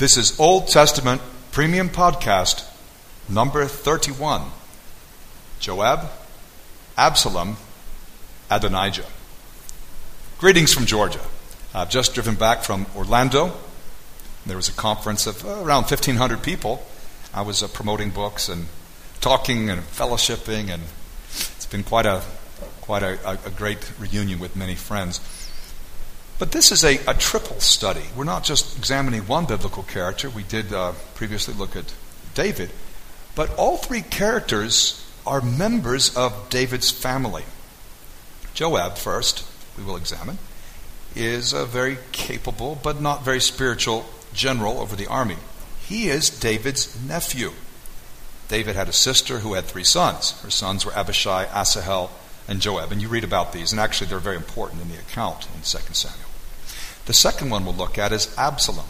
This is Old Testament Premium Podcast number 31 Joab, Absalom, Adonijah. Greetings from Georgia. I've just driven back from Orlando. There was a conference of uh, around 1,500 people. I was uh, promoting books and talking and fellowshipping, and it's been quite a quite a, a, a great reunion with many friends. But this is a, a, triple study. We're not just examining one biblical character. We did uh, previously look at David. But all three characters are members of David's family. Joab, first, we will examine, is a very capable but not very spiritual general over the army. He is David's nephew. David had a sister who had three sons. Her sons were Abishai, Asahel, and Joab. And you read about these, and actually they're very important in the account in 2 Samuel. The second one we'll look at is Absalom,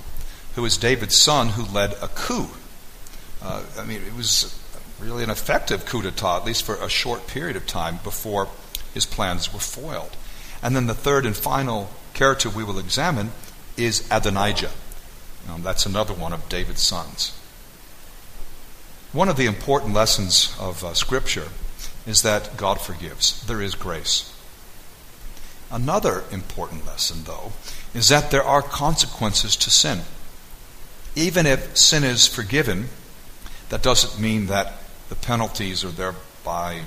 who is David's son who led a coup. Uh, I mean, it was really an effective coup d'etat, at least for a short period of time before his plans were foiled. And then the third and final character we will examine is Adonijah. Now, that's another one of David's sons. One of the important lessons of uh, Scripture is that God forgives. There is grace. Another important lesson, though, is that there are consequences to sin. Even if sin is forgiven, that doesn't mean that the penalties are thereby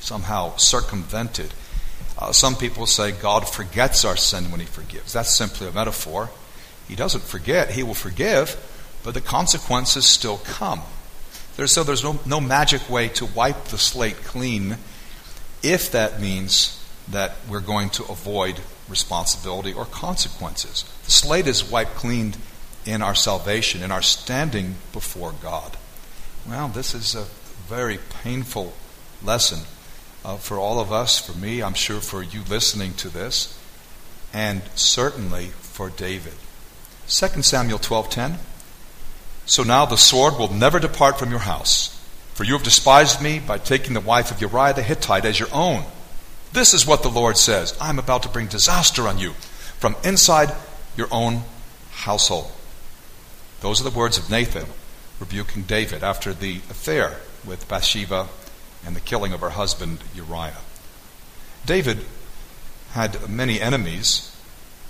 somehow circumvented. Uh, some people say God forgets our sin when He forgives. That's simply a metaphor. He doesn't forget, He will forgive, but the consequences still come. There's, so there's no, no magic way to wipe the slate clean if that means that we're going to avoid responsibility or consequences. The slate is wiped clean in our salvation, in our standing before God. Well, this is a very painful lesson uh, for all of us, for me, I'm sure for you listening to this, and certainly for David. 2 Samuel 12:10 So now the sword will never depart from your house, for you have despised me by taking the wife of Uriah the Hittite as your own. This is what the Lord says I'm about to bring disaster on you from inside your own household. Those are the words of Nathan rebuking David after the affair with Bathsheba and the killing of her husband Uriah. David had many enemies.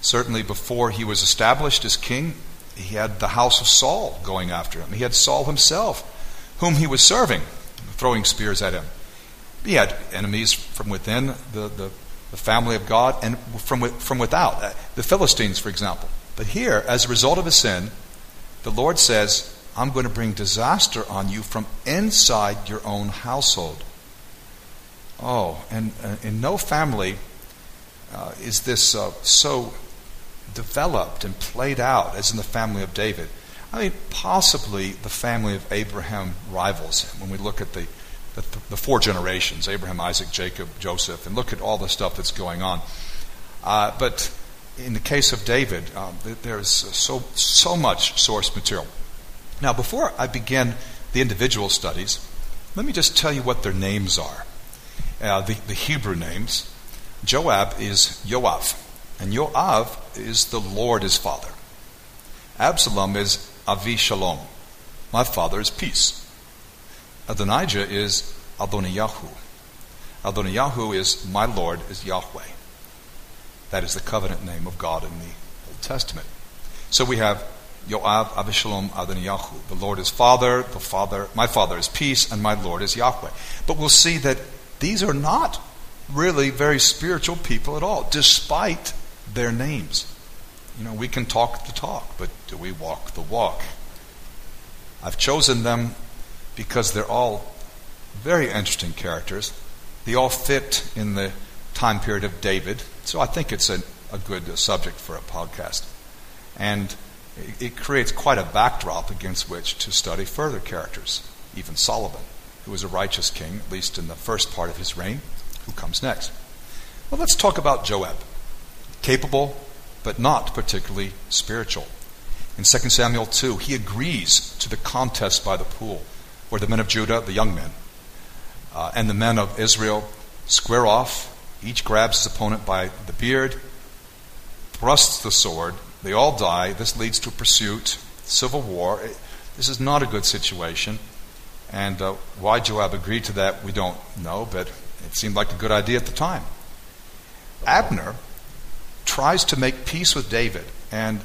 Certainly, before he was established as king, he had the house of Saul going after him. He had Saul himself, whom he was serving, throwing spears at him. He had enemies from within the, the, the family of God and from, from without, uh, the Philistines, for example. But here, as a result of his sin, the Lord says, I'm going to bring disaster on you from inside your own household. Oh, and uh, in no family uh, is this uh, so developed and played out as in the family of David. I mean, possibly the family of Abraham rivals him when we look at the the, the, four generations Abraham, Isaac, Jacob, Joseph, and look at all the stuff that's going on. Uh, but in the case of David, uh, there's so, so much source material. Now, before I begin the individual studies, let me just tell you what their names are. Uh, the, the Hebrew names Joab is Yoav, and Yoav is the Lord is father. Absalom is Avi Shalom. My father is peace. Adonijah is Adoniyahu. Adoniyahu is my Lord is Yahweh. That is the covenant name of God in the Old Testament. So we have Yoav, Abishalom, Adoniyahu. The Lord is Father, the Father, my Father is peace, and my Lord is Yahweh. But we'll see that these are not really very spiritual people at all, despite their names. You know, we can talk the talk, but do we walk the walk? I've chosen them because they're all very interesting characters. They all fit in the time period of David, so I think it's a, a good subject for a podcast. And it, it creates quite a backdrop against which to study further characters, even Solomon, who was a righteous king, at least in the first part of his reign, who comes next. Well, let's talk about Joab. Capable, but not particularly spiritual. In 2 Samuel 2, he agrees to the contest by the pool where the men of Judah, the young men, uh, and the men of Israel square off. Each grabs his opponent by the beard, thrusts the sword. They all die. This leads to pursuit. civil war. This is not a good situation. And uh, why Joab agreed to that, we don't know, but it seemed like a good idea at the time. Abner tries to make peace with David, and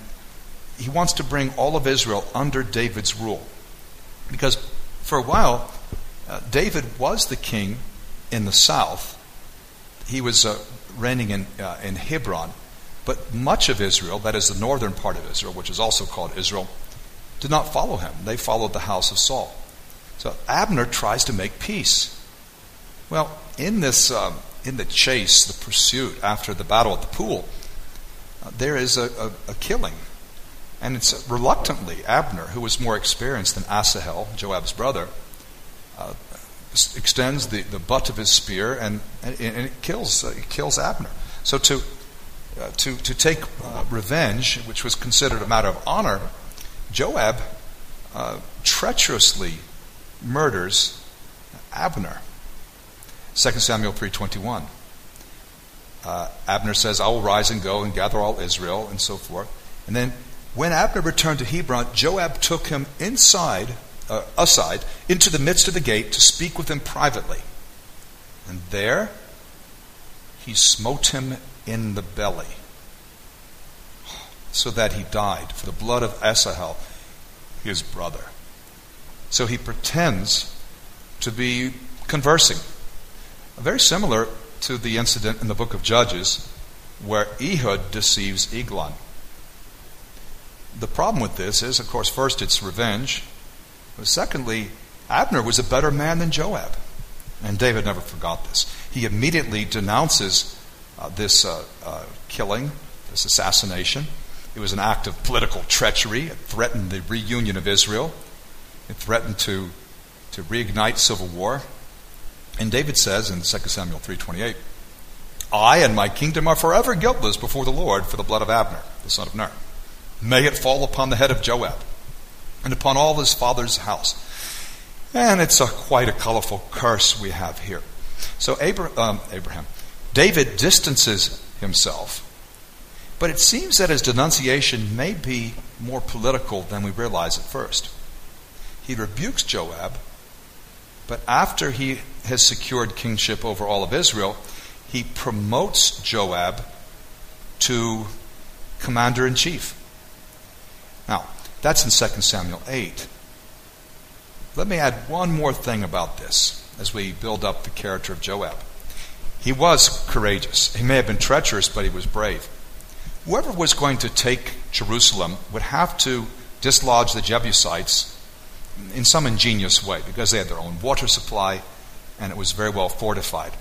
he wants to bring all of Israel under David's rule. Because for a while, uh, David was the king in the south. He was uh, reigning in, uh, in Hebron. But much of Israel, that is the northern part of Israel, which is also called Israel, did not follow him. They followed the house of Saul. So Abner tries to make peace. Well, in this, um, in the chase, the pursuit after the battle at the pool, uh, there is a, a, a, killing. And it's reluctantly Abner, who was more experienced than Asahel, Joab's brother, uh, extends the, the butt of his spear and, and, and it kills, uh, it kills Abner. So to, uh, to, to take uh, revenge, which was considered a matter of honor, Joab uh, treacherously murders Abner. 2 Samuel 3.21. Uh, Abner says, I will rise and go and gather all Israel, and so forth. And then when Abner returned to Hebron, Joab took him inside, uh, aside, into the midst of the gate to speak with him privately. And there he smote him in the belly, so that he died for the blood of Asahel, his brother. So he pretends to be conversing. Very similar to the incident in the book of Judges where Ehud deceives Eglon. The problem with this is, of course, first it's revenge, but secondly, Abner was a better man than Joab. And David never forgot this. He immediately denounces uh, this uh, uh, killing, this assassination. It was an act of political treachery. It threatened the reunion of Israel. It threatened to, to reignite civil war. And David says in 2 Samuel 3.28, I and my kingdom are forever guiltless before the Lord for the blood of Abner, the son of Ner. May it fall upon the head of Joab and upon all his father's house. And it's a, quite a colorful curse we have here. So Abraham, um, Abraham, David distances himself, but it seems that his denunciation may be more political than we realize at first. He rebukes Joab, but after he has secured kingship over all of Israel, he promotes Joab to commander in chief. Now, that's in 2 Samuel 8. Let me add one more thing about this as we build up the character of Joab. He was courageous. He may have been treacherous, but he was brave. Whoever was going to take Jerusalem would have to dislodge the Jebusites in some ingenious way because they had their own water supply and it was very well fortified.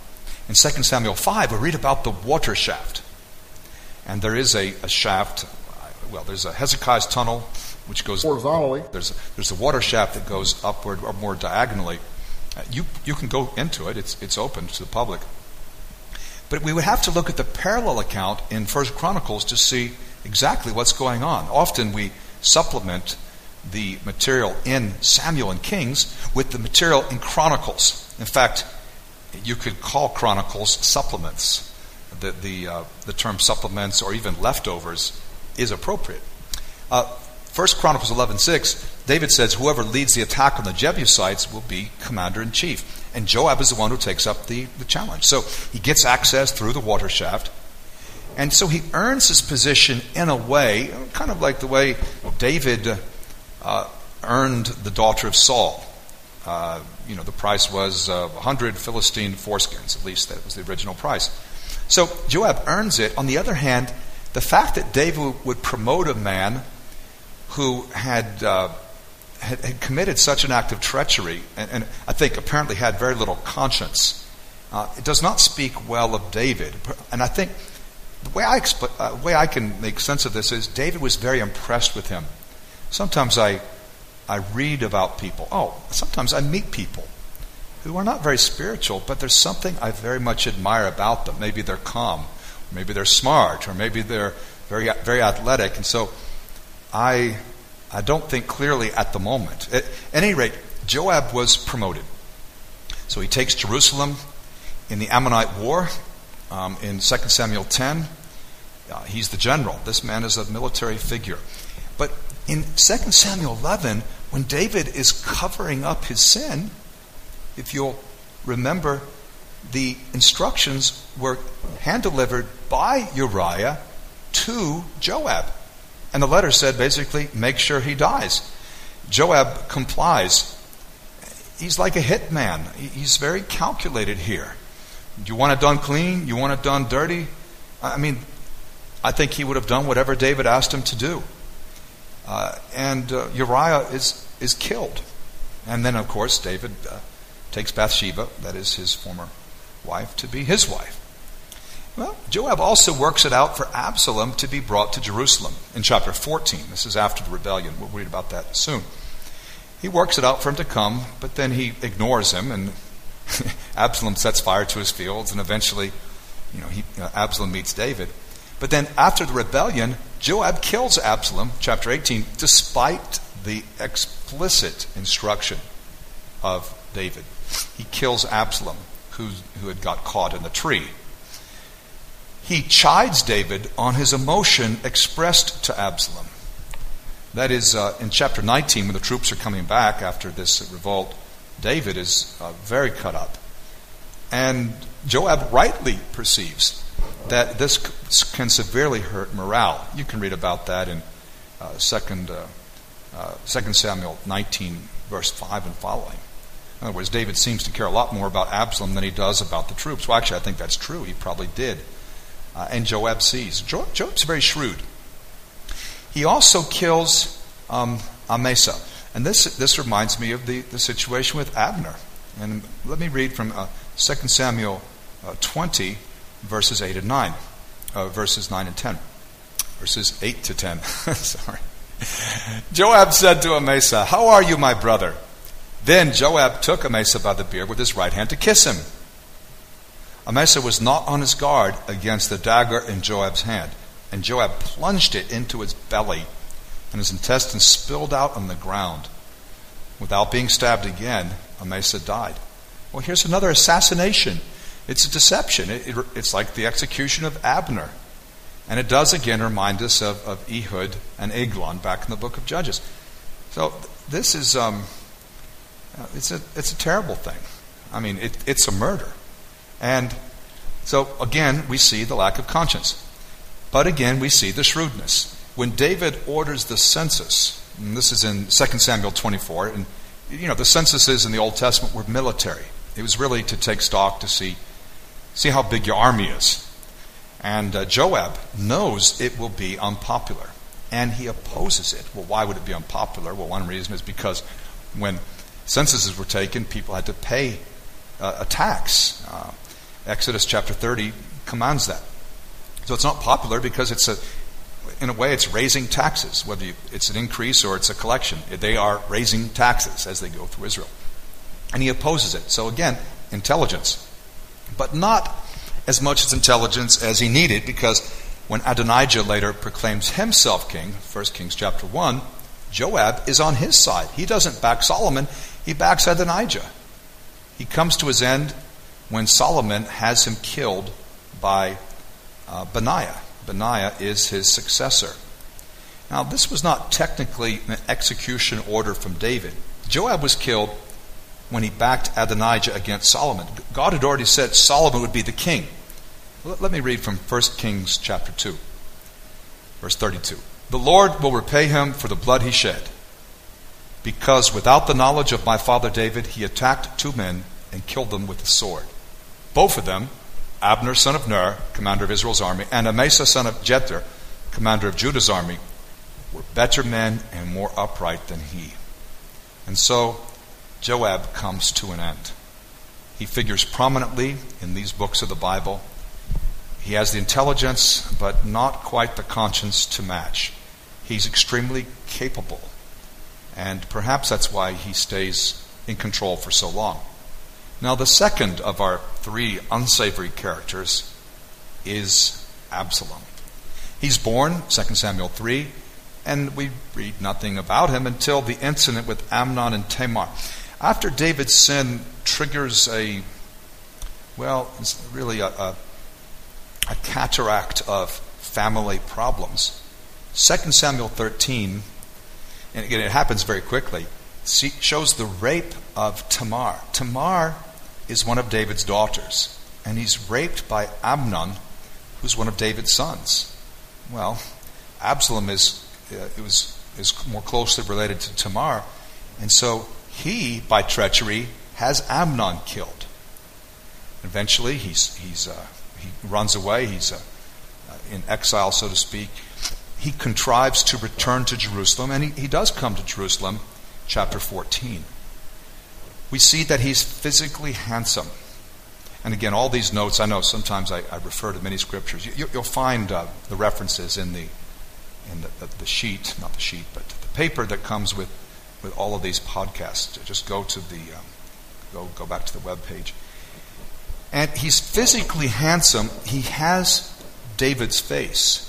In 2 Samuel 5, we read about the water shaft. And there is a, a shaft, well, there's a Hezekiah's tunnel which goes horizontally. There's a, there's a water shaft that goes upward or more diagonally. Uh, you, you can go into it, it's, it's open to the public. But we would have to look at the parallel account in First Chronicles to see exactly what's going on. Often we supplement the material in Samuel and Kings with the material in Chronicles. In fact, you could call Chronicles supplements. The, the, uh, the term supplements or even leftovers is appropriate. Uh, 1 Chronicles 11.6, David says, Whoever leads the attack on the Jebusites will be commander in chief. And Joab is the one who takes up the, the challenge. So he gets access through the water shaft. And so he earns his position in a way, kind of like the way David uh, earned the daughter of Saul. Uh, you know, the price was uh, 100 Philistine foreskins, at least that was the original price. So Joab earns it. On the other hand, the fact that David would promote a man who had, uh, had, had, committed such an act of treachery, and, and, I think apparently had very little conscience, uh, it does not speak well of David. And I think the way I, expl- uh, way I can make sense of this is David was very impressed with him. Sometimes I, I read about people. Oh, sometimes I meet people who are not very spiritual, but there's something I very much admire about them. Maybe they're calm, maybe they're smart, or maybe they're very, very athletic. And so I, I don't think clearly at the moment. At any rate, Joab was promoted. So he takes Jerusalem in the Ammonite War um, in 2 Samuel 10. Uh, he's the general. This man is a military figure. But in 2 Samuel 11, when David is covering up his sin, if you'll remember, the instructions were hand delivered by Uriah to Joab. And the letter said basically, make sure he dies. Joab complies. He's like a hitman. He's very calculated here. You want it done clean? You want it done dirty? I mean, I think he would have done whatever David asked him to do. Uh, and uh, Uriah is, is killed. And then, of course, David uh, takes Bathsheba, that is his former wife, to be his wife. Well, Joab also works it out for Absalom to be brought to Jerusalem in chapter 14. This is after the rebellion. We'll read about that soon. He works it out for him to come, but then he ignores him, and Absalom sets fire to his fields, and eventually, you know, he, Absalom meets David. But then after the rebellion, Joab kills Absalom, chapter 18, despite the explicit instruction of David. He kills Absalom, who, who had got caught in the tree he chides David on his emotion expressed to Absalom. That is, uh, in chapter 19, when the troops are coming back after this revolt, David is uh, very cut up. And Joab rightly perceives that this can severely hurt morale. You can read about that in uh, 2nd, uh, 2 uh, Samuel 19, verse 5 and following. In other words, David seems to care a lot more about Absalom than he does about the troops. Well, actually, I think that's true. He probably did uh, and Joab sees. Jo- Joab's very shrewd. He also kills um, Amasa. And this, this reminds me of the, the situation with Abner. And let me read from uh, 2 Samuel uh, 20, verses 8 and 9. Uh, verses 9 and 10. Verses 8 to 10. Sorry. Joab said to Amasa, How are you, my brother? Then Joab took Amasa by the beard with his right hand to kiss him. Amasa was not on his guard against the dagger in Joab's hand, and Joab plunged it into his belly, and his intestines spilled out on the ground. Without being stabbed again, Amasa died. Well, here's another assassination. It's a deception. It, it, it's like the execution of Abner. And it does again remind us of, of Ehud and Eglon back in the book of Judges. So this is um, it's a it's a terrible thing. I mean, it, it's a murder. And so, again, we see the lack of conscience. But again, we see the shrewdness. When David orders the census, and this is in 2 Samuel 24, and you know, the censuses in the Old Testament were military. It was really to take stock to see, see how big your army is. And uh, Joab knows it will be unpopular, and he opposes it. Well, why would it be unpopular? Well, one reason is because when censuses were taken, people had to pay uh, a tax. Uh, Exodus chapter 30 commands that. So it's not popular because it's a, in a way, it's raising taxes, whether you, it's an increase or it's a collection. They are raising taxes as they go through Israel. And he opposes it. So again, intelligence. But not as much as intelligence as he needed because when Adonijah later proclaims himself king, 1 Kings chapter 1, Joab is on his side. He doesn't back Solomon, he backs Adonijah. He comes to his end when Solomon has him killed by uh, Benaiah. Benaiah is his successor. Now, this was not technically an execution order from David. Joab was killed when he backed Adonijah against Solomon. God had already said Solomon would be the king. Let me read from 1 Kings chapter 2, verse 32. The Lord will repay him for the blood he shed, because without the knowledge of my father David, he attacked two men and killed them with the sword. Both of them, Abner son of Ner, commander of Israel's army, and Amasa son of Jether, commander of Judah's army, were better men and more upright than he. And so Joab comes to an end. He figures prominently in these books of the Bible. He has the intelligence, but not quite the conscience to match. He's extremely capable. And perhaps that's why he stays in control for so long. Now, the second of our three unsavory characters is Absalom. He's born, 2 Samuel 3, and we read nothing about him until the incident with Amnon and Tamar. After David's sin triggers a, well, it's really a, a, a cataract of family problems. 2 Samuel 13, and again, it happens very quickly, shows the rape of Tamar. Tamar is one of David's daughters, and he's raped by Amnon, who's one of David's sons. Well, Absalom is, uh, was, is more closely related to Tamar, and so he, by treachery, has Amnon killed. Eventually, he's, he's, uh, he runs away. He's uh, uh, in exile, so to speak. He contrives to return to Jerusalem, and he, he does come to Jerusalem, chapter 14. We see that he's physically handsome. And again, all these notes, I know sometimes I, I refer to many scriptures. You, will find uh, the references in the in the, the, the, sheet, not the sheet, but the paper that comes with, with all of these podcasts. Just go to the um, go go back to the web page. And he's physically handsome. He has David's face.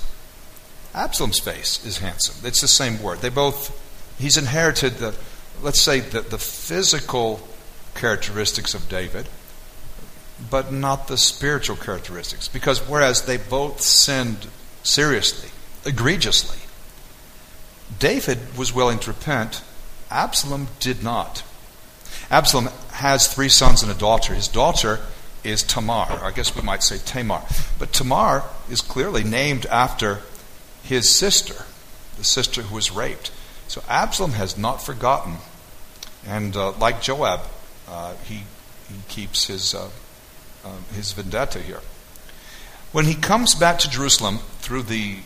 Absalom's face is handsome. It's the same word. They both, he's inherited the, let's say, the, the physical characteristics of David, but not the spiritual characteristics. Because whereas they both sinned seriously, egregiously, David was willing to repent, Absalom did not. Absalom has three sons and a daughter. His daughter is Tamar. I guess we might say Tamar. But Tamar is clearly named after his sister, the sister who was raped. So Absalom has not forgotten. And uh, like Joab, uh, he, he keeps his, uh, uh his vendetta here. When he comes back to Jerusalem through the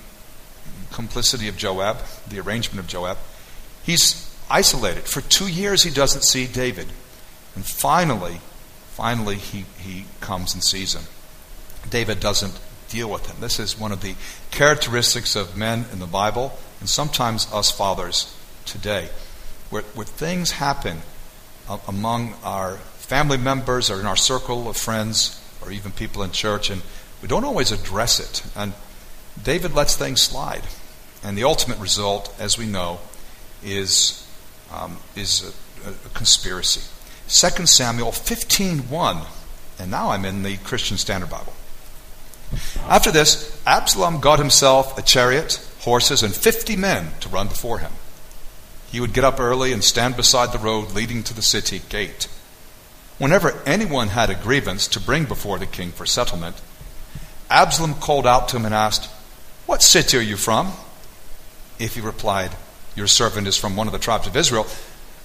complicity of Joab, the arrangement of Joab, he's isolated. For two years, he doesn't see David. And finally, finally, he, he comes and sees him. David doesn't deal with him. This is one of the characteristics of men in the Bible, and sometimes us fathers today, where, where things happen among our family members or in our circle of friends or even people in church, and we don't always address it. And David lets things slide. And the ultimate result, as we know, is, um, is a, a conspiracy. 2 Samuel 15:1, and now I'm in the Christian Standard Bible. After this, Absalom got himself a chariot, horses, and 50 men to run before him. He would get up early and stand beside the road leading to the city gate. Whenever anyone had a grievance to bring before the king for settlement, Absalom called out to him and asked, What city are you from? If he replied, Your servant is from one of the tribes of Israel,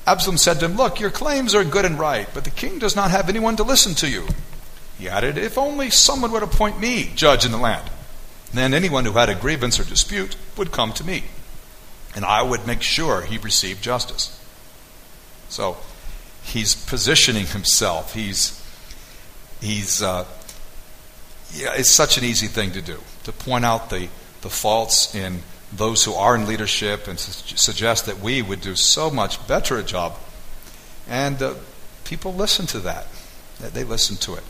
Absalom said to him, Look, your claims are good and right, but the king does not have anyone to listen to you. He added, If only someone would appoint me judge in the land, then anyone who had a grievance or dispute would come to me, and I would make sure he received justice. So he's positioning himself. He's, he's, uh, yeah, it's such an easy thing to do to point out the, the faults in those who are in leadership and su- suggest that we would do so much better a job. And uh, people listen to that. They listen to it.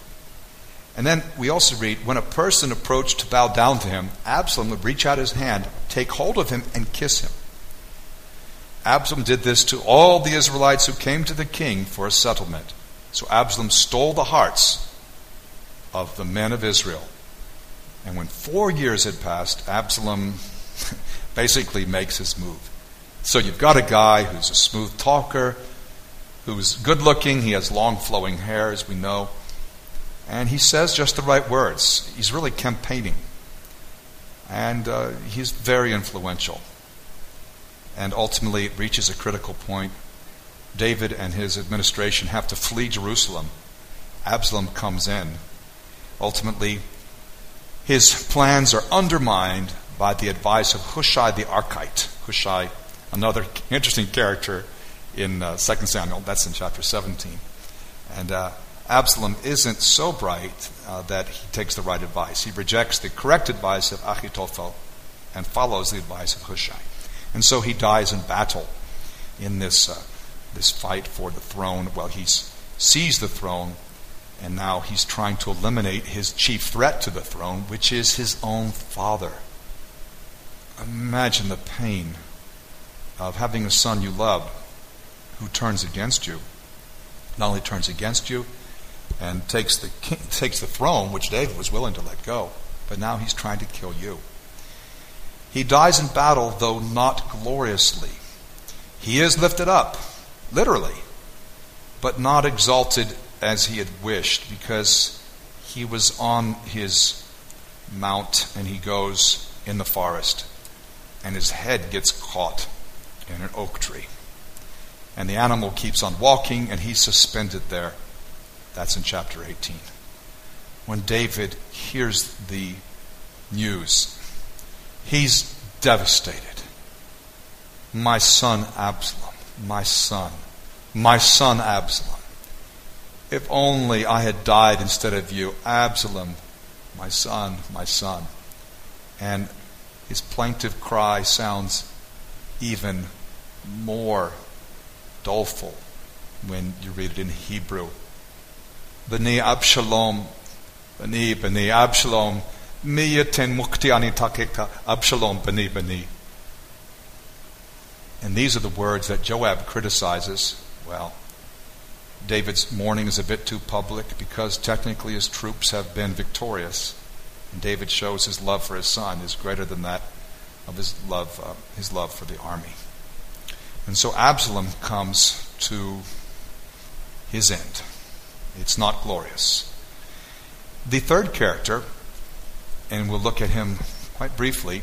And then we also read when a person approached to bow down to him, Absalom would reach out his hand, take hold of him, and kiss him. Absalom did this to all the Israelites who came to the king for a settlement. So Absalom stole the hearts of the men of Israel. And when four years had passed, Absalom basically makes his move. So you've got a guy who's a smooth talker, who's good looking, he has long flowing hair, as we know, and he says just the right words. He's really campaigning. And uh, he's very influential. And ultimately, it reaches a critical point. David and his administration have to flee Jerusalem. Absalom comes in. Ultimately, his plans are undermined by the advice of Hushai the Archite. Hushai, another interesting character in uh, 2 Samuel. That's in chapter 17. And uh, Absalom isn't so bright uh, that he takes the right advice. He rejects the correct advice of Achitophel and follows the advice of Hushai. And so he dies in battle in this, uh, this fight for the throne. Well, he seized the throne, and now he's trying to eliminate his chief threat to the throne, which is his own father. Imagine the pain of having a son you love who turns against you. Not only turns against you and takes the, king, takes the throne, which David was willing to let go, but now he's trying to kill you. He dies in battle, though not gloriously. He is lifted up, literally, but not exalted as he had wished, because he was on his mount and he goes in the forest, and his head gets caught in an oak tree. And the animal keeps on walking, and he's suspended there. That's in chapter 18. When David hears the news, he's devastated. My son Absalom, my son, my son Absalom. If only I had died instead of you. Absalom, my son, my son. And his plaintive cry sounds even more doleful when you read it in Hebrew. Bani Absalom, Bani, Bani Absalom, Miyaten Muktiani Takekta, Absalom, Bani, Bani. And these are the words that Joab criticizes. Well, David's mourning is a bit too public because technically his troops have been victorious. And David shows his love for his son is greater than that of his love, uh, his love for the army. And so Absalom comes to his end. It's not glorious. The third character, and we'll look at him quite briefly,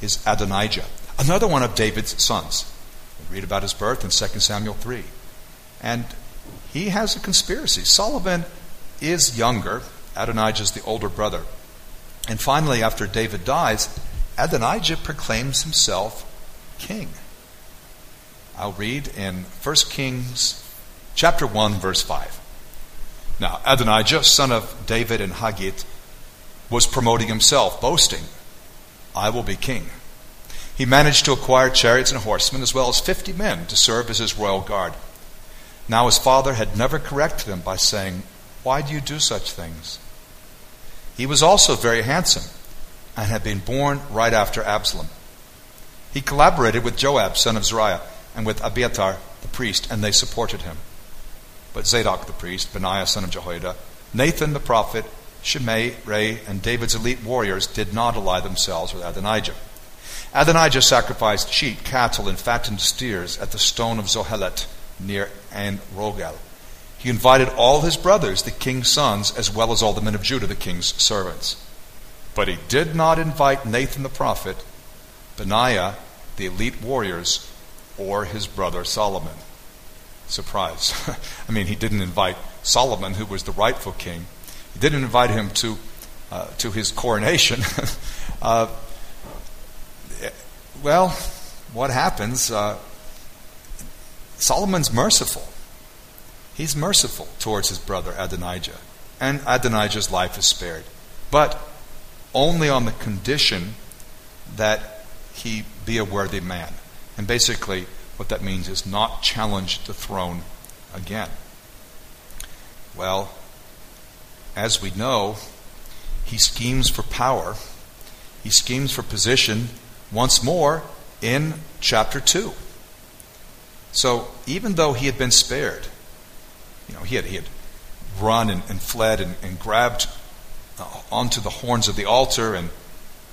is Adonijah, another one of David's sons. We read about his birth in 2 Samuel 3. And he has a conspiracy. Solomon is younger, Adonijah is the older brother. And finally, after David dies, Adonijah proclaims himself king. I'll read in 1 Kings chapter 1 verse 5. Now, Adonijah, son of David and Haggith, was promoting himself, boasting, I will be king. He managed to acquire chariots and horsemen, as well as fifty men to serve as his royal guard. Now his father had never corrected him by saying, Why do you do such things? He was also very handsome and had been born right after Absalom. He collaborated with Joab, son of Zeruiah, and with Abiathar the priest, and they supported him. But Zadok the priest, Benaiah son of Jehoiada, Nathan the prophet, Shimei, Rei, and David's elite warriors did not ally themselves with Adonijah. Adonijah sacrificed sheep, cattle, and fattened steers at the stone of Zohelet near En Rogel. He invited all his brothers, the king's sons, as well as all the men of Judah, the king's servants. But he did not invite Nathan the prophet, Benaiah, the elite warriors, or his brother Solomon. Surprise. I mean, he didn't invite Solomon, who was the rightful king. He didn't invite him to, uh, to his coronation. uh, well, what happens? Uh, Solomon's merciful. He's merciful towards his brother Adonijah. And Adonijah's life is spared. But only on the condition that he be a worthy man. And basically, what that means is not challenge the throne again. Well, as we know, he schemes for power, he schemes for position once more in chapter 2. So even though he had been spared, you know, he had, he had run and, and fled and, and grabbed uh, onto the horns of the altar, and,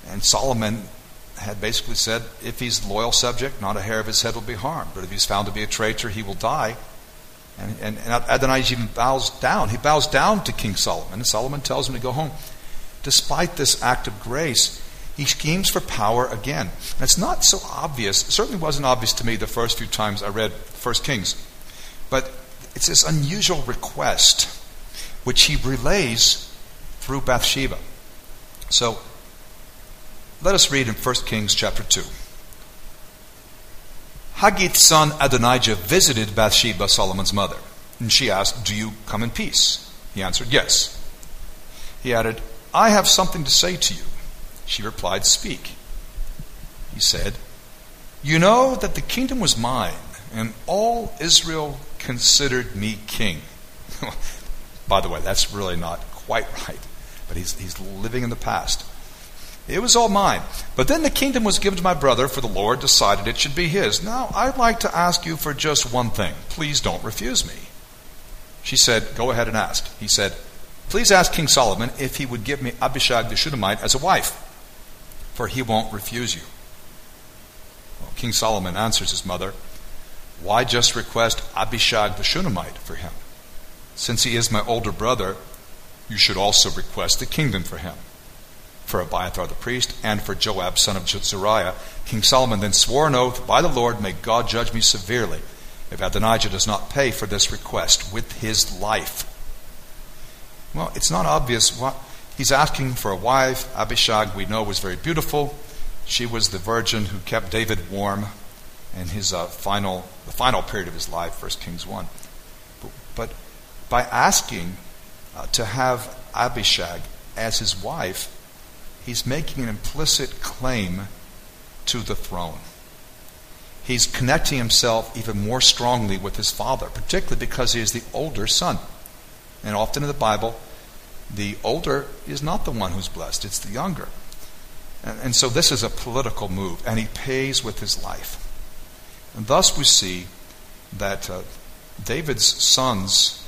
and Solomon had basically said, if he's a loyal subject, not a hair of his head will be harmed. But if he's found to be a traitor, he will die. And, and, and Adonijah even bows down. He bows down to King Solomon, and Solomon tells him to go home. Despite this act of grace, he schemes for power again. And it's not so obvious. It certainly wasn't obvious to me the first few times I read First Kings. But it's this unusual request which he relays through Bathsheba. So let us read in 1 Kings chapter 2. Haggith's son Adonijah visited Bathsheba, Solomon's mother, and she asked, Do you come in peace? He answered, Yes. He added, I have something to say to you. She replied, Speak. He said, You know that the kingdom was mine, and all Israel considered me king. By the way, that's really not quite right, but he's, he's living in the past. It was all mine. But then the kingdom was given to my brother, for the Lord decided it should be his. Now, I'd like to ask you for just one thing. Please don't refuse me. She said, Go ahead and ask. He said, Please ask King Solomon if he would give me Abishag the Shunammite as a wife, for he won't refuse you. Well, King Solomon answers his mother, Why just request Abishag the Shunammite for him? Since he is my older brother, you should also request the kingdom for him. For Abiathar the priest, and for Joab son of Zeruiah, King Solomon then swore an oath, By the Lord, may God judge me severely if Adonijah does not pay for this request with his life. Well, it's not obvious what he's asking for a wife. Abishag, we know, was very beautiful. She was the virgin who kept David warm in his uh, final, the final period of his life, 1 Kings 1. But, but by asking uh, to have Abishag as his wife, he's making an implicit claim to the throne. He's connecting himself even more strongly with his father, particularly because he is the older son. And often in the Bible, the older is not the one who's blessed, it's the younger. And, and so this is a political move, and he pays with his life. And thus we see that uh, David's sons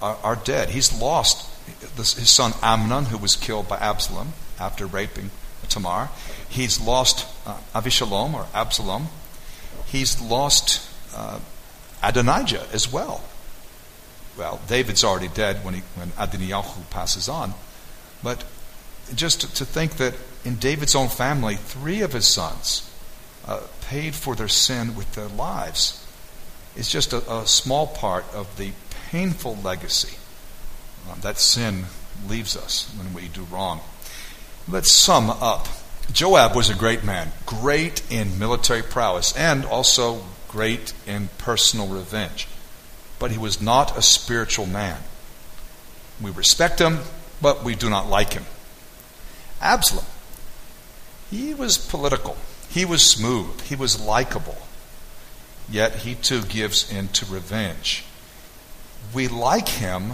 are, are, dead. He's lost his son Amnon, who was killed by Absalom after raping Tamar. He's lost uh, Avishalom or Absalom. He's lost uh, Adonijah as well well, David's already dead when, he, when Adoniyahu passes on. But just to, to, think that in David's own family, three of his sons uh, paid for their sin with their lives is just a, a small part of the painful legacy um, that sin leaves us when we do wrong. Let's sum up. Joab was a great man, great in military prowess, and also great in personal revenge but he was not a spiritual man. We respect him, but we do not like him. Absalom, he was political, he was smooth, he was likable, yet he too gives in to revenge. We like him,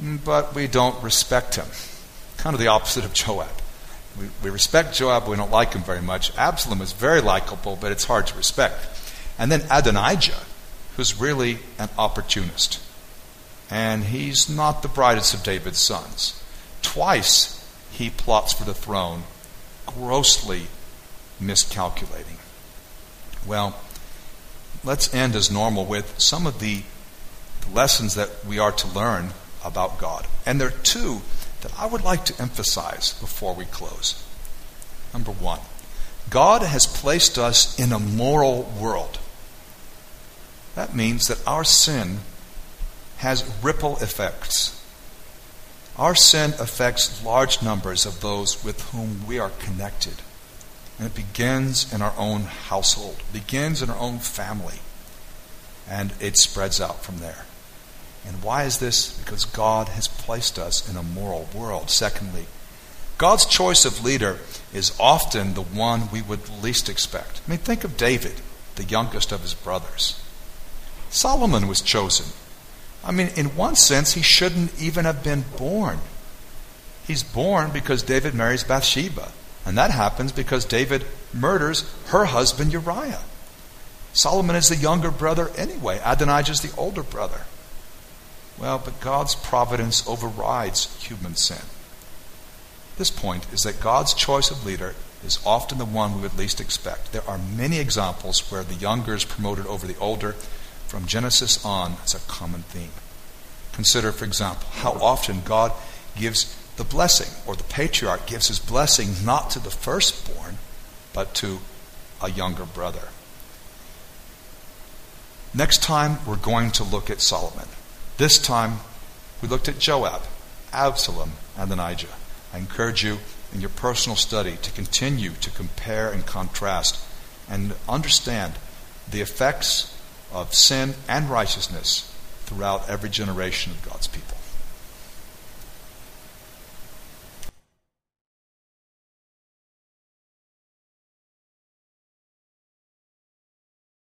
but we don't respect him. Kind of the opposite of Joab. We, respect Joab, but we don't like him very much. Absalom is very likable, but it's hard to respect. And then Adonijah who's really an opportunist. And he's not the brightest of David's sons. Twice he plots for the throne, grossly miscalculating. Well, let's end as normal with some of the lessons that we are to learn about God. And there are two that I would like to emphasize before we close. Number one, God has placed us in a moral world. That means that our sin has ripple effects. Our sin affects large numbers of those with whom we are connected. And it begins in our own household, begins in our own family, and it spreads out from there. And why is this? Because God has placed us in a moral world. Secondly, God's choice of leader is often the one we would least expect. I mean, think of David, the youngest of his brothers. Solomon was chosen. I mean, in one sense, he shouldn't even have been born. He's born because David marries Bathsheba. And that happens because David murders her husband Uriah. Solomon is the younger brother anyway. Adonijah is the older brother. Well, but God's providence overrides human sin. This point is that God's choice of leader is often the one we would least expect. There are many examples where the younger is promoted over the older, from Genesis on it's a common theme. Consider, for example, how often God gives the blessing, or the patriarch gives his blessing not to the firstborn, but to a younger brother. Next time, we're going to look at Solomon. This time, we looked at Joab, Absalom, and Adonijah. I encourage you in your personal study to continue to compare and contrast and understand the effects of sin and righteousness throughout every generation of God's people.